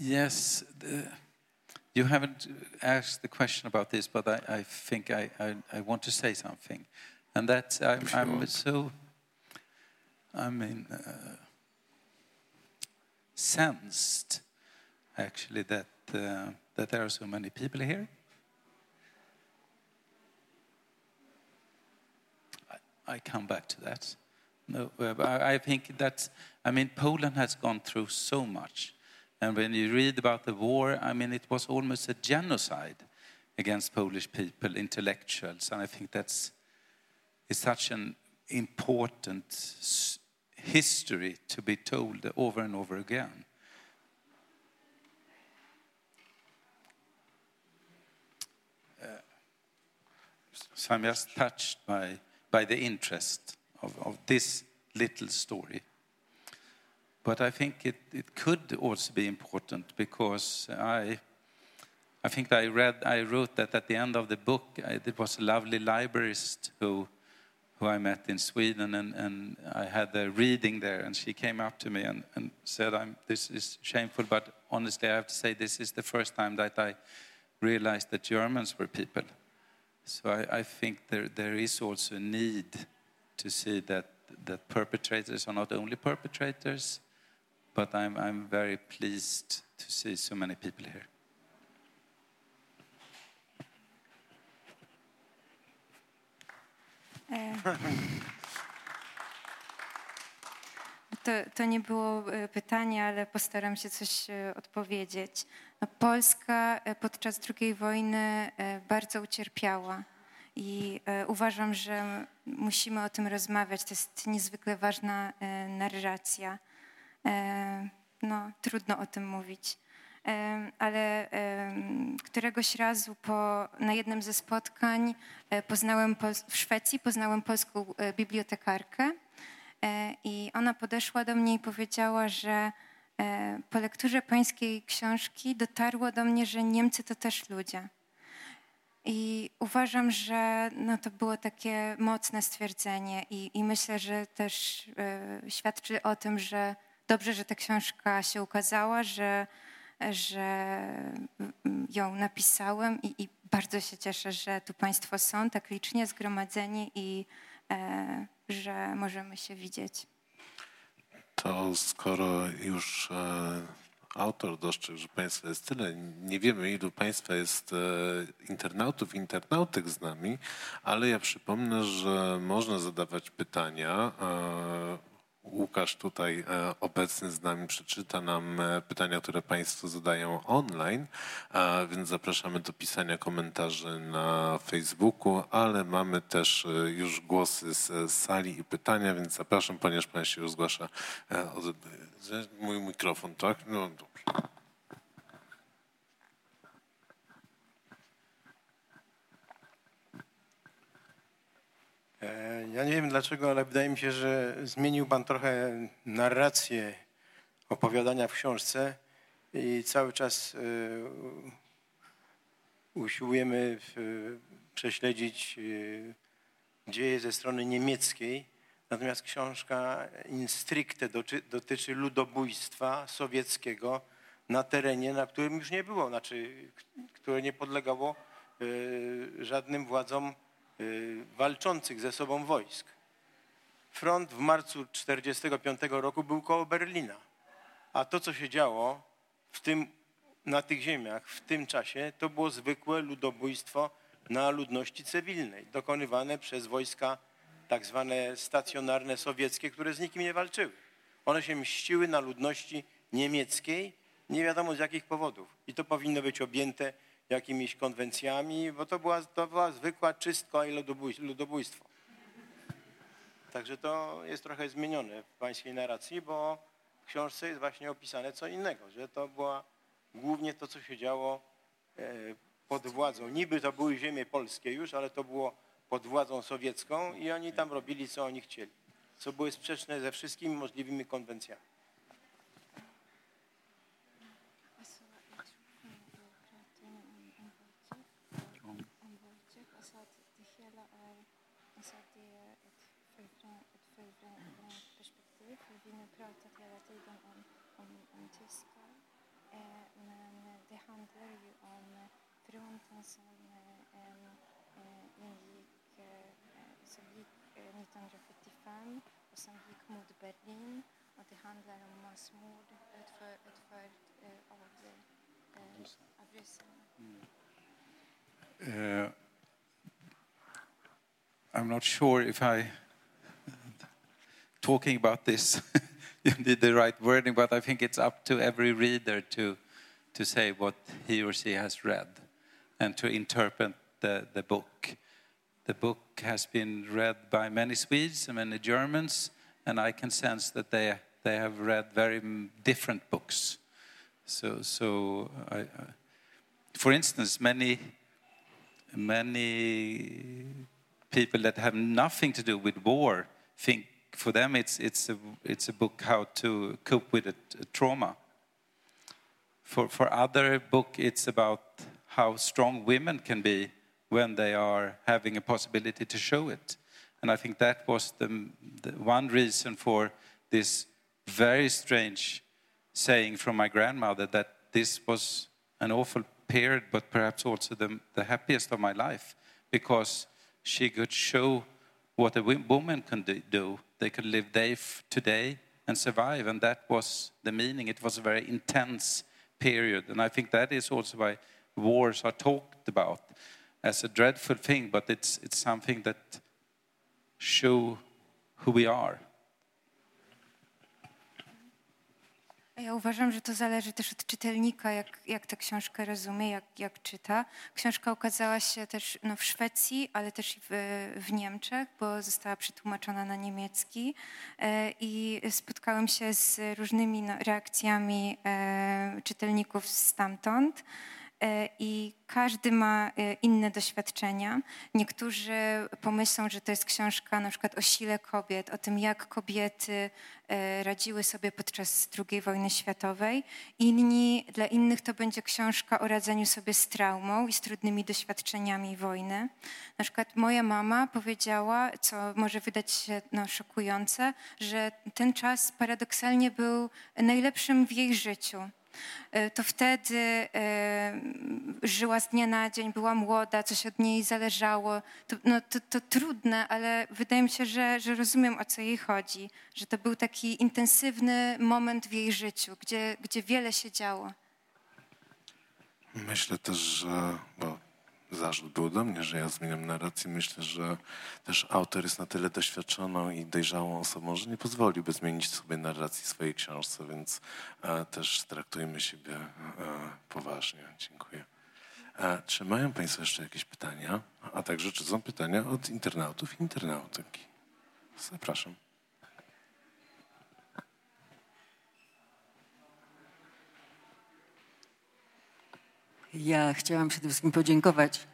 Yes, the, you haven't asked the question about this, but I, I think I, I, I want to say something. And that I'm, I'm so, I mean, uh, sensed actually that, uh, that there are so many people here. I, come back to that. No, uh, I think that, I mean, Poland has gone through so much. And when you read about the war, I mean, it was almost a genocide against Polish people, intellectuals. And I think that's it's such an important history to be told over and over again. Uh, so I'm just touched by, by the interest of, of this little story. But I think it, it could also be important because I, I think I read, I wrote that at the end of the book, I, there was a lovely librarist who, who I met in Sweden, and, and I had a reading there, and she came up to me and, and said, I'm, This is shameful, but honestly, I have to say, this is the first time that I realized that Germans were people. So I, I think there, there is also a need to see that, that perpetrators are not only perpetrators, but I'm, I'm very pleased to see so many people here. To, to nie było e, pytanie, ale postaram się coś e, odpowiedzieć. No, Polska e, podczas II wojny e, bardzo ucierpiała i e, uważam, że musimy o tym rozmawiać. To jest niezwykle ważna e, narracja. E, No, trudno o tym mówić. Em, Ale em, któregoś razu po, na jednym ze spotkań e, poznałem w Szwecji poznałem polską e, bibliotekarkę e, i ona podeszła do mnie i powiedziała, że e, po lekturze pańskiej książki dotarło do mnie, że Niemcy to też ludzie. I uważam, że no, to było takie mocne stwierdzenie i, i myślę, że też e, świadczy o tym, że dobrze, że ta książka się ukazała, że, że mm, ją napisałem i, i bardzo się cieszę, że tu Państwo są tak licznie zgromadzeni i e, że możemy się widzieć. To skoro już e, autor dostrzegł, że Państwa jest tyle, nie wiemy ilu Państwa jest e, internautów, internautek z nami, ale ja przypomnę, że można zadawać pytania. Łukasz tutaj e, obecny z nami przeczyta nam e, pytania, które Państwo zadają online, więc zapraszamy do pisania komentarzy na Facebooku, ale mamy też e, już głosy z sali i pytania, więc zapraszam, ponieważ Pan się już zgłasza. Mój mikrofon, tak? No dobrze. Ja nie wiem dlaczego, ale wydaje mi się, że zmienił Pan trochę narrację opowiadania w książce i cały czas e, usiłujemy e, prześledzić e, dzieje ze strony niemieckiej. Natomiast książka in stricte dotyczy ludobójstwa sowieckiego na terenie, na którym już nie było, znaczy, które nie podlegało e, żadnym władzom walczących ze sobą wojsk. Front w marcu 1945 roku był koło Berlina, a to, co się działo w tym, na tych ziemiach w tym czasie, to było zwykłe ludobójstwo na ludności cywilnej, dokonywane przez wojska tak zwane stacjonarne sowieckie, które z nikim nie walczyły. One się mściły na ludności niemieckiej, nie wiadomo z jakich powodów. I to powinno być objęte jakimiś konwencjami, bo to była, to była zwykła czystka i ludobój- ludobójstwo. Także to jest trochę zmienione w pańskiej narracji, bo w książce jest właśnie opisane co innego, że to była głównie to, co się działo e, pod władzą. Niby to były ziemie polskie już, ale to było pod władzą sowiecką i oni tam robili, co oni chcieli. Co było sprzeczne ze wszystkimi możliwymi konwencjami. Pratat hela tiden om, om, om tyskar. Eh, men det handlar ju om fronten som eh, eh, ingick, eh, som gick eh, 1945 och som gick mot Berlin. Och det handlar om massmord utfört, eh, av, eh, av ryssarna. Uh, I'm not sure if I talking about this you need the right wording, but I think it's up to every reader to to say what he or she has read and to interpret the, the book. The book has been read by many Swedes and many Germans, and I can sense that they they have read very different books. So so I, for instance, many many people that have nothing to do with war think for them it's, it's, a, it's a book how to cope with a, a trauma. For, for other book, it's about how strong women can be when they are having a possibility to show it. And I think that was the, the one reason for this very strange saying from my grandmother that this was an awful period, but perhaps also the, the happiest of my life, because she could show what a woman can do-. They could live day f- to day and survive, and that was the meaning. It was a very intense period, and I think that is also why wars are talked about as a dreadful thing, but it's, it's something that show who we are. Ja uważam, że to zależy też od czytelnika, jak, jak tę książkę rozumie, jak, jak czyta. Książka ukazała się też no, w Szwecji, ale też i w, w Niemczech, bo została przetłumaczona na niemiecki e, i spotkałem się z różnymi no, reakcjami e, czytelników stamtąd. E, I każdy ma e, inne doświadczenia. Niektórzy pomyślą, że to jest książka na przykład o sile kobiet, o tym, jak kobiety e, radziły sobie podczas II wojny światowej. Inni, dla innych to będzie książka o radzeniu sobie z traumą i z trudnymi doświadczeniami wojny. Na przykład moja mama powiedziała, co może wydać się no, szokujące, że ten czas paradoksalnie był najlepszym w jej życiu. E, to wtedy e, żyła z dnia na dzień, była młoda, coś od niej zależało. To, no, to, to trudne, ale wydaje mi się, że, że rozumiem o co jej chodzi, że to był taki intensywny moment w jej życiu, gdzie, gdzie wiele się działo. Myślę też, że bo zarzut był do mnie, że ja zmieniam narrację. Myślę, że też autor jest na tyle doświadczoną i dojrzałą osobą, że nie pozwoliłby zmienić sobie narracji swojej książce, więc e, też traktujmy siebie e, poważnie. Dziękuję. E, czy mają Państwo jeszcze jakieś pytania? A także czy są pytania od internautów i internautek? Zapraszam. Ja chciałam przede wszystkim podziękować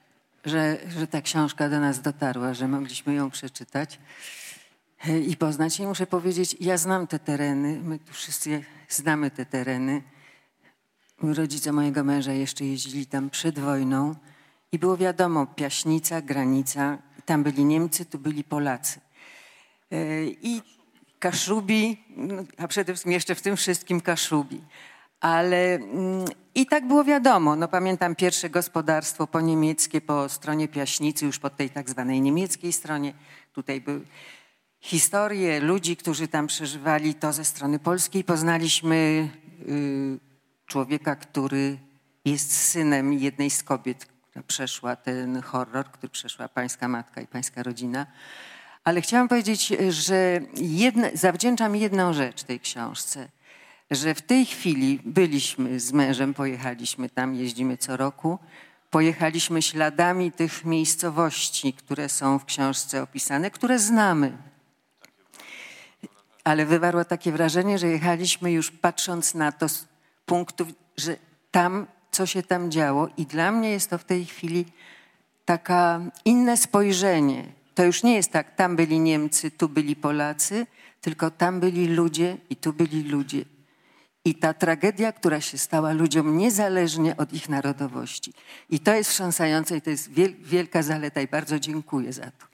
że, że ta książka do nas dotarła, że mogliśmy ją przeczytać e, i poznać. I muszę powiedzieć, ja znam te tereny, my tu wszyscy znamy te tereny. Rodzice mojego męża jeszcze jeździli tam przed wojną i było wiadomo, Piaśnica, granica, tam byli Niemcy, tu byli Polacy. E, I Kaszubi, no, a przede wszystkim jeszcze w tym wszystkim Kaszubi. Ale mm, i tak było wiadomo. No, pamiętam pierwsze gospodarstwo po niemieckie po stronie Piaśnicy, już po tej tak zwanej niemieckiej stronie. Tutaj były historie ludzi, którzy tam przeżywali to ze strony polskiej. Poznaliśmy y, człowieka, który jest synem jednej z kobiet, która przeszła ten horror, który przeszła pańska matka i pańska rodzina. Ale chciałam powiedzieć, że zawdzięczam jedną rzecz tej książce, że w tej chwili byliśmy z mężem, pojechaliśmy tam, jeździmy co roku, pojechaliśmy śladami tych miejscowości, które są w książce opisane, które znamy. Ale wywarło takie wrażenie, że jechaliśmy już patrząc na to z punktu, że tam, co się tam działo i dla mnie jest to w tej chwili taka inne spojrzenie to już nie jest tak, tam byli Niemcy, tu byli Polacy, tylko tam byli ludzie i tu byli ludzie. I ta tragedia, która się stała ludziom niezależnie od ich narodowości. I to jest wstrząsające i to jest wielka zaleta i bardzo dziękuję za to.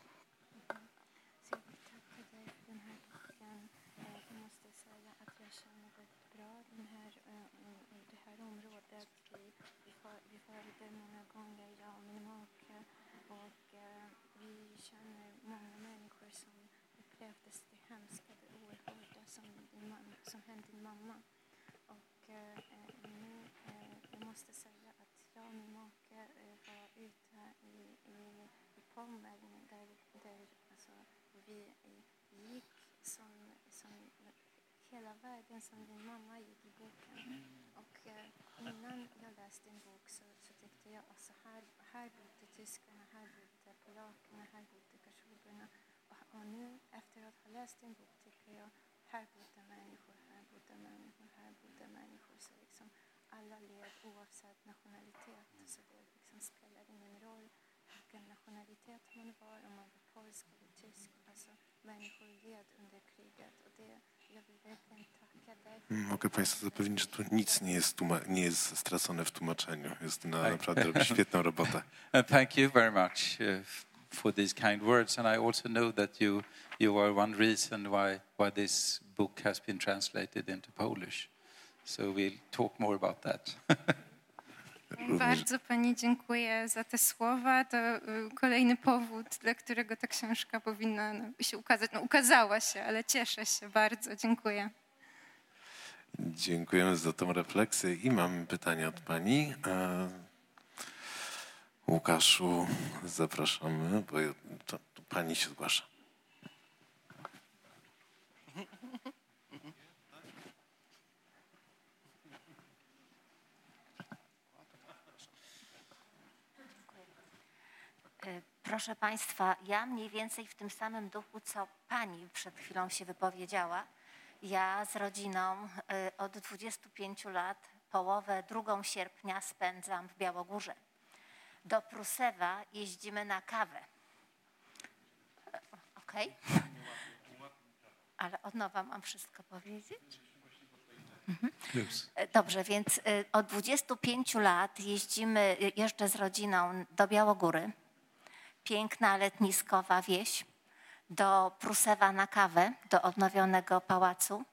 Eh, eh, jag måste säga att jag och min make eh, var ute i, i, där, alltså, vi gick som, hela vägen som min mamma gick i boken. Och eh, innan jag läste en bok så, så tyckte jag alltså här, här bodde tyskarna, här bodde polakerna, här bodde kashuberna. Och, och, nu efter att ha läst en bok tycker jag här bodde människor, bodde människor, här bodde människor. Så liksom alla led oavsett nationalitet. Så det liksom spelar ingen roll vilken nationalitet man var, om man var polsk eller tysk. Alltså människor led under kriget och det Mogę Państwa zapewnić, że tu nic nie jest, nie jest stracone w tłumaczeniu. Jest na, naprawdę robi świetną robotę. Thank you very much uh, for these kind words. And I also know that you, you are one reason why, why this book has been translated into Polish. So we'll talk more about that. Bardzo Pani dziękuję za te słowa. To y, kolejny powód, dla którego ta książka powinna no, się ukazać. No, ukazała się, ale cieszę się bardzo. Dziękuję. Dziękujemy za tą refleksję i mam pytanie od Pani. E, Łukaszu, zapraszamy, bo to, to Pani się zgłasza. Proszę Państwa, ja mniej więcej w tym samym duchu, co Pani przed chwilą się wypowiedziała. Ja z rodziną y, od 25 lat połowę drugą sierpnia spędzam w Białogórze. Do Prusewa jeździmy na kawę. Ok? Ale od nowa mam wszystko powiedzieć? Mhm. Dobrze, więc y, od 25 lat jeździmy, jeżdżę z rodziną do Białogóry piękna letniskowa wieś, do Prusewa na kawę, do odnowionego pałacu.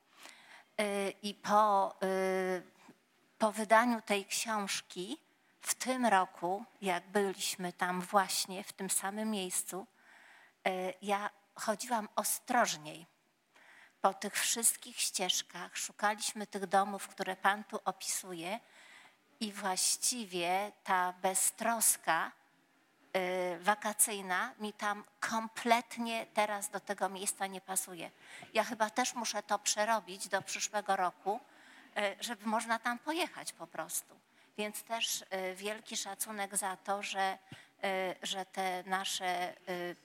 Y, I po, y, po wydaniu tej książki w tym roku, jak byliśmy tam właśnie, w tym samym miejscu, y, ja chodziłam ostrożniej po tych wszystkich ścieżkach. Szukaliśmy tych domów, które Pan tu opisuje, i właściwie ta beztroska, wakacyjna mi tam kompletnie teraz do tego miejsca nie pasuje. Ja chyba też muszę to przerobić do przyszłego roku, y, żeby można tam pojechać po prostu. Więc też y, wielki szacunek za to, że, że te nasze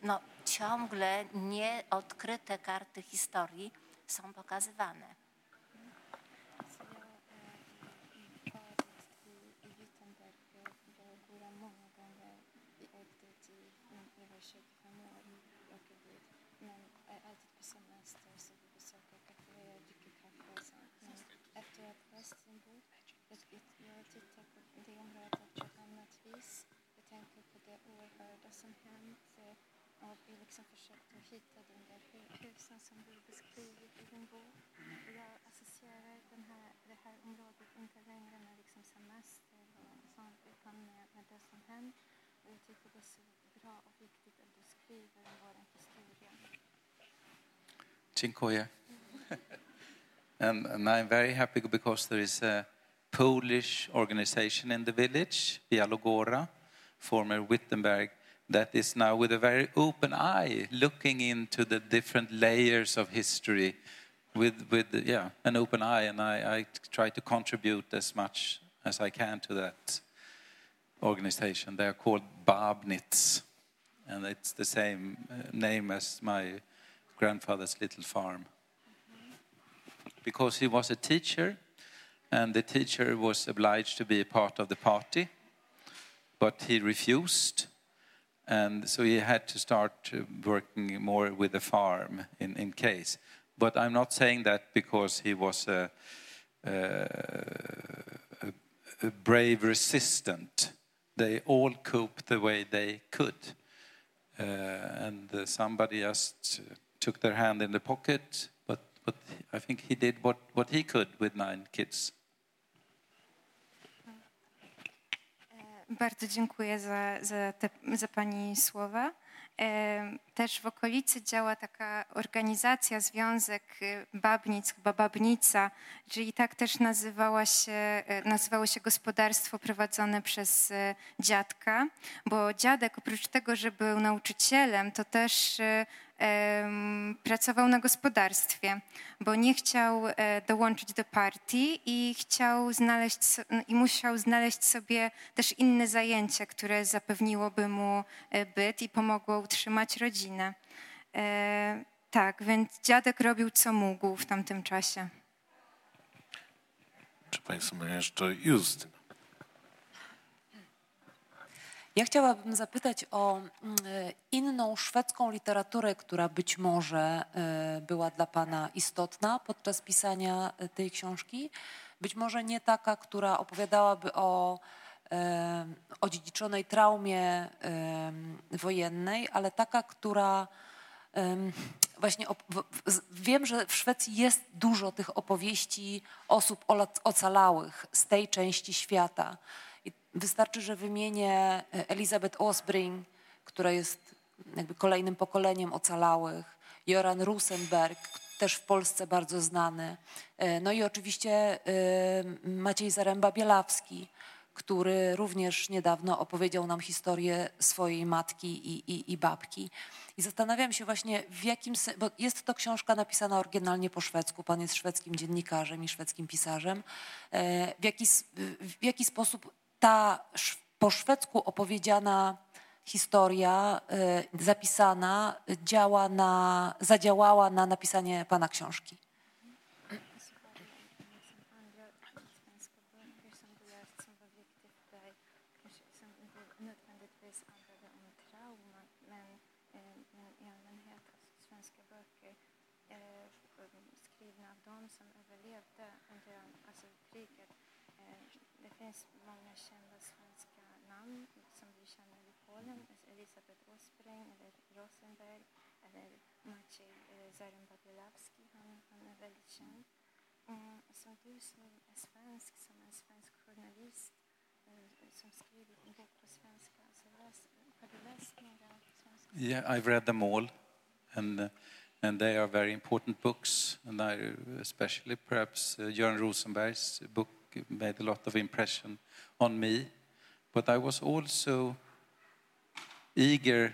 no, ciągle nieodkryte karty historii są pokazywane. Som hänt eh, och vi liksom försökte hitta de där husen som du beskriver i din bok. Och jag associerar den här, det här området inte längre med liksom semester och sånt utan med, med det som hänt. Och jag tycker det är så bra och viktigt att du skriver om vår historia. Dziękuję. um, and I'm very happy because there is a Polish organization in the village, Bialogora, former Wittenberg, that is now with a very open eye looking into the different layers of history with, with yeah, an open eye. And I, I try to contribute as much as I can to that organization. They are called Babnitz, and it's the same uh, name as my grandfather's little farm. Because he was a teacher, and the teacher was obliged to be a part of the party, but he refused. And so he had to start uh, working more with the farm in, in case. But I'm not saying that because he was a, a, a brave resistant. They all coped the way they could. Uh, and uh, somebody just uh, took their hand in the pocket, but, but I think he did what, what he could with nine kids. Bardzo dziękuję za, za, te, za Pani słowa. E, Też w okolicy działa taka organizacja, związek e, Babnic, chyba Babnica, czyli tak też nazywała się, e, nazywało się gospodarstwo prowadzone przez e, dziadka, bo dziadek oprócz tego, że był nauczycielem, to też pracował na gospodarstwie, bo nie chciał e, dołączyć do partii i chciał znaleźć i musiał znaleźć sobie też inne zajęcie, które zapewniłoby mu e, byt i pomogło utrzymać rodzinę. E, Tak, więc dziadek robił co mógł w tamtym czasie. Czy Państwo mają jeszcze Justyna? Ja chciałabym zapytać o mm, e, inną szwedzką literaturę, która być może e, była dla Pana istotna podczas pisania e, tej książki. Być może nie taka, która opowiadałaby o odziedziczonej traumie wojennej, ale taka, która właśnie wiem, że w Szwecji jest dużo tych opowieści osób ocalałych z tej części świata. Wystarczy, że wymienię e, Elizabeth Osbring, która jest jakby kolejnym pokoleniem ocalałych, Joran Rosenberg, też w Polsce bardzo znany, E, no i oczywiście e, Maciej Zaręba-Bielawski, który również niedawno opowiedział nam historię swojej matki i, i, i babki. I zastanawiam się właśnie w jakim bo jest to książka napisana oryginalnie po szwedzku, pan jest szwedzkim dziennikarzem i szwedzkim pisarzem, w jaki, w jaki sposób ta po szwedzku opowiedziana historia e, zapisana działa na, zadziałała na napisanie pana książki. Mm, svensk, som en svensk journalist som en bok på svenska, alltså läs, har du läst några svenska? Yeah, I've read them all, and uh, and they are very important books. And I, especially perhaps uh, Jörn Rosenberg's book made a lot of impression on me. But I was also eager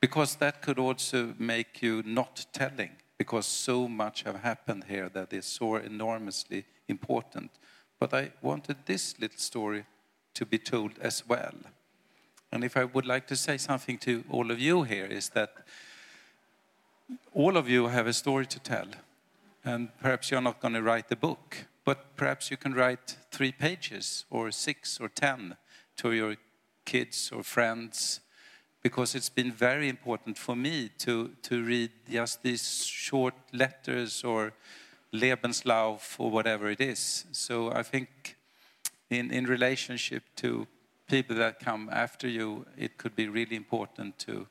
because that could also make you not telling because so much have happened here that is so enormously important. But I wanted this little story to be told as well. And if I would like to say something to all of you here is that all of you have a story to tell. And perhaps you're not going to write the book, but perhaps you can write three pages or six or ten to your kids or friends because it's been very important for me to, to read just these short letters or Lebenslauf or whatever it is. So I think in, in relationship to people that come after you, it could be really important to,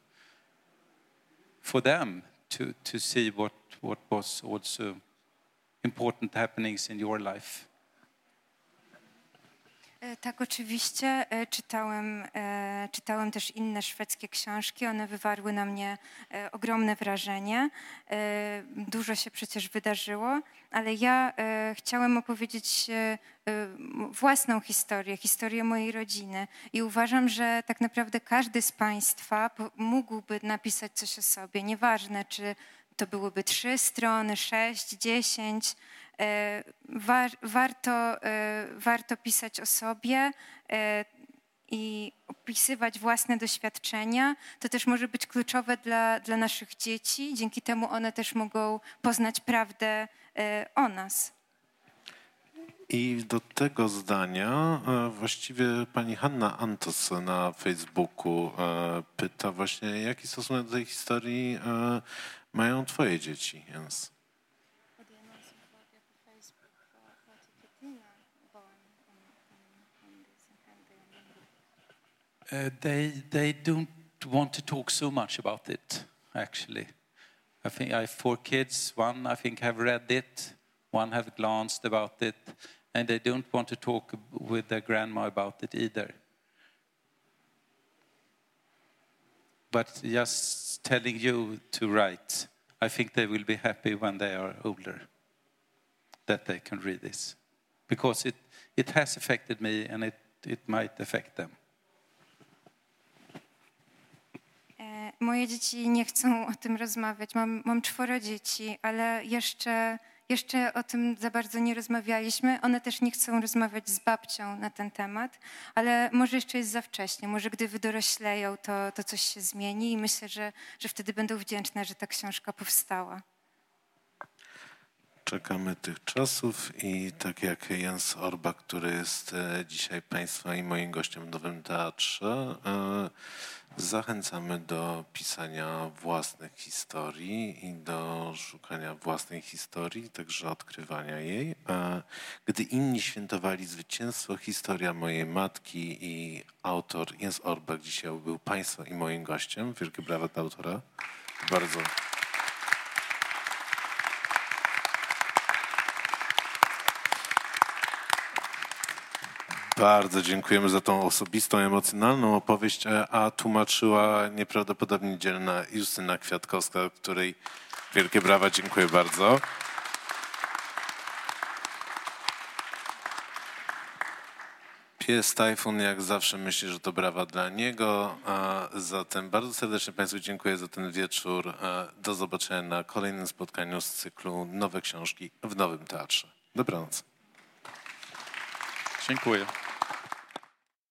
for them to, to see what, what was also important happenings in your life. E, Tak, oczywiście. E, Czytałem, e, czytałem też inne szwedzkie książki. One wywarły na mnie ogromne wrażenie. Dużo się przecież wydarzyło, ale ja chciałem opowiedzieć własną historię, historię mojej rodziny. I uważam, że tak naprawdę każdy z Państwa mógłby napisać coś o sobie. Nieważne, czy to byłyby trzy strony, sześć, dziesięć. E, War, warto, e, warto pisać o sobie e, i opisywać własne doświadczenia. To też może być kluczowe dla, dla naszych dzieci. Dzięki temu one też mogą poznać prawdę o nas. I do tego zdania właściwie pani Hanna Antos na Facebooku pyta właśnie, jaki stosunek do tej historii mają twoje dzieci, Jens? Uh, they they don't want to talk so much about it. Actually, I think I have four kids. One I think have read it. One have glanced about it, and they don't want to talk with their grandma about it either. But just telling you to write, I think they will be happy when they are older that they can read this, because it it has affected me, and it it might affect them. Moje dzieci nie chcą o tym rozmawiać. Mam, mam czworo dzieci, ale jeszcze, jeszcze o tym za bardzo nie rozmawialiśmy. One też nie chcą rozmawiać z babcią na ten temat, ale może jeszcze jest za wcześnie. Może gdy wydorośleją, to, to coś się zmieni i myślę, że, że wtedy będą wdzięczne, że ta książka powstała. Czekamy tych czasów i tak jak Jens Orba, który jest e, dzisiaj Państwa i moim gościem w Nowym Teatrze, e, zachęcamy do pisania własnych historii i do szukania własnej historii, także odkrywania jej. E, Gdy inni świętowali zwycięstwo, historia mojej matki i autor Jens Orbak dzisiaj był Państwa i moim gościem. Wielkie brawa dla autora. Bardzo. Bardzo dziękujemy za tą osobistą, emocjonalną opowieść, e, a tłumaczyła nieprawdopodobnie dzielna Justyna Kwiatkowska, której wielkie brawa, dziękuję bardzo. Pies Tajfun jak zawsze myśli, że to brawa dla niego, a zatem bardzo serdecznie Państwu dziękuję za ten wieczór. E, Do zobaczenia na kolejnym spotkaniu z cyklu Nowe Książki w Nowym Teatrze. Dobranoc. Dziękuję.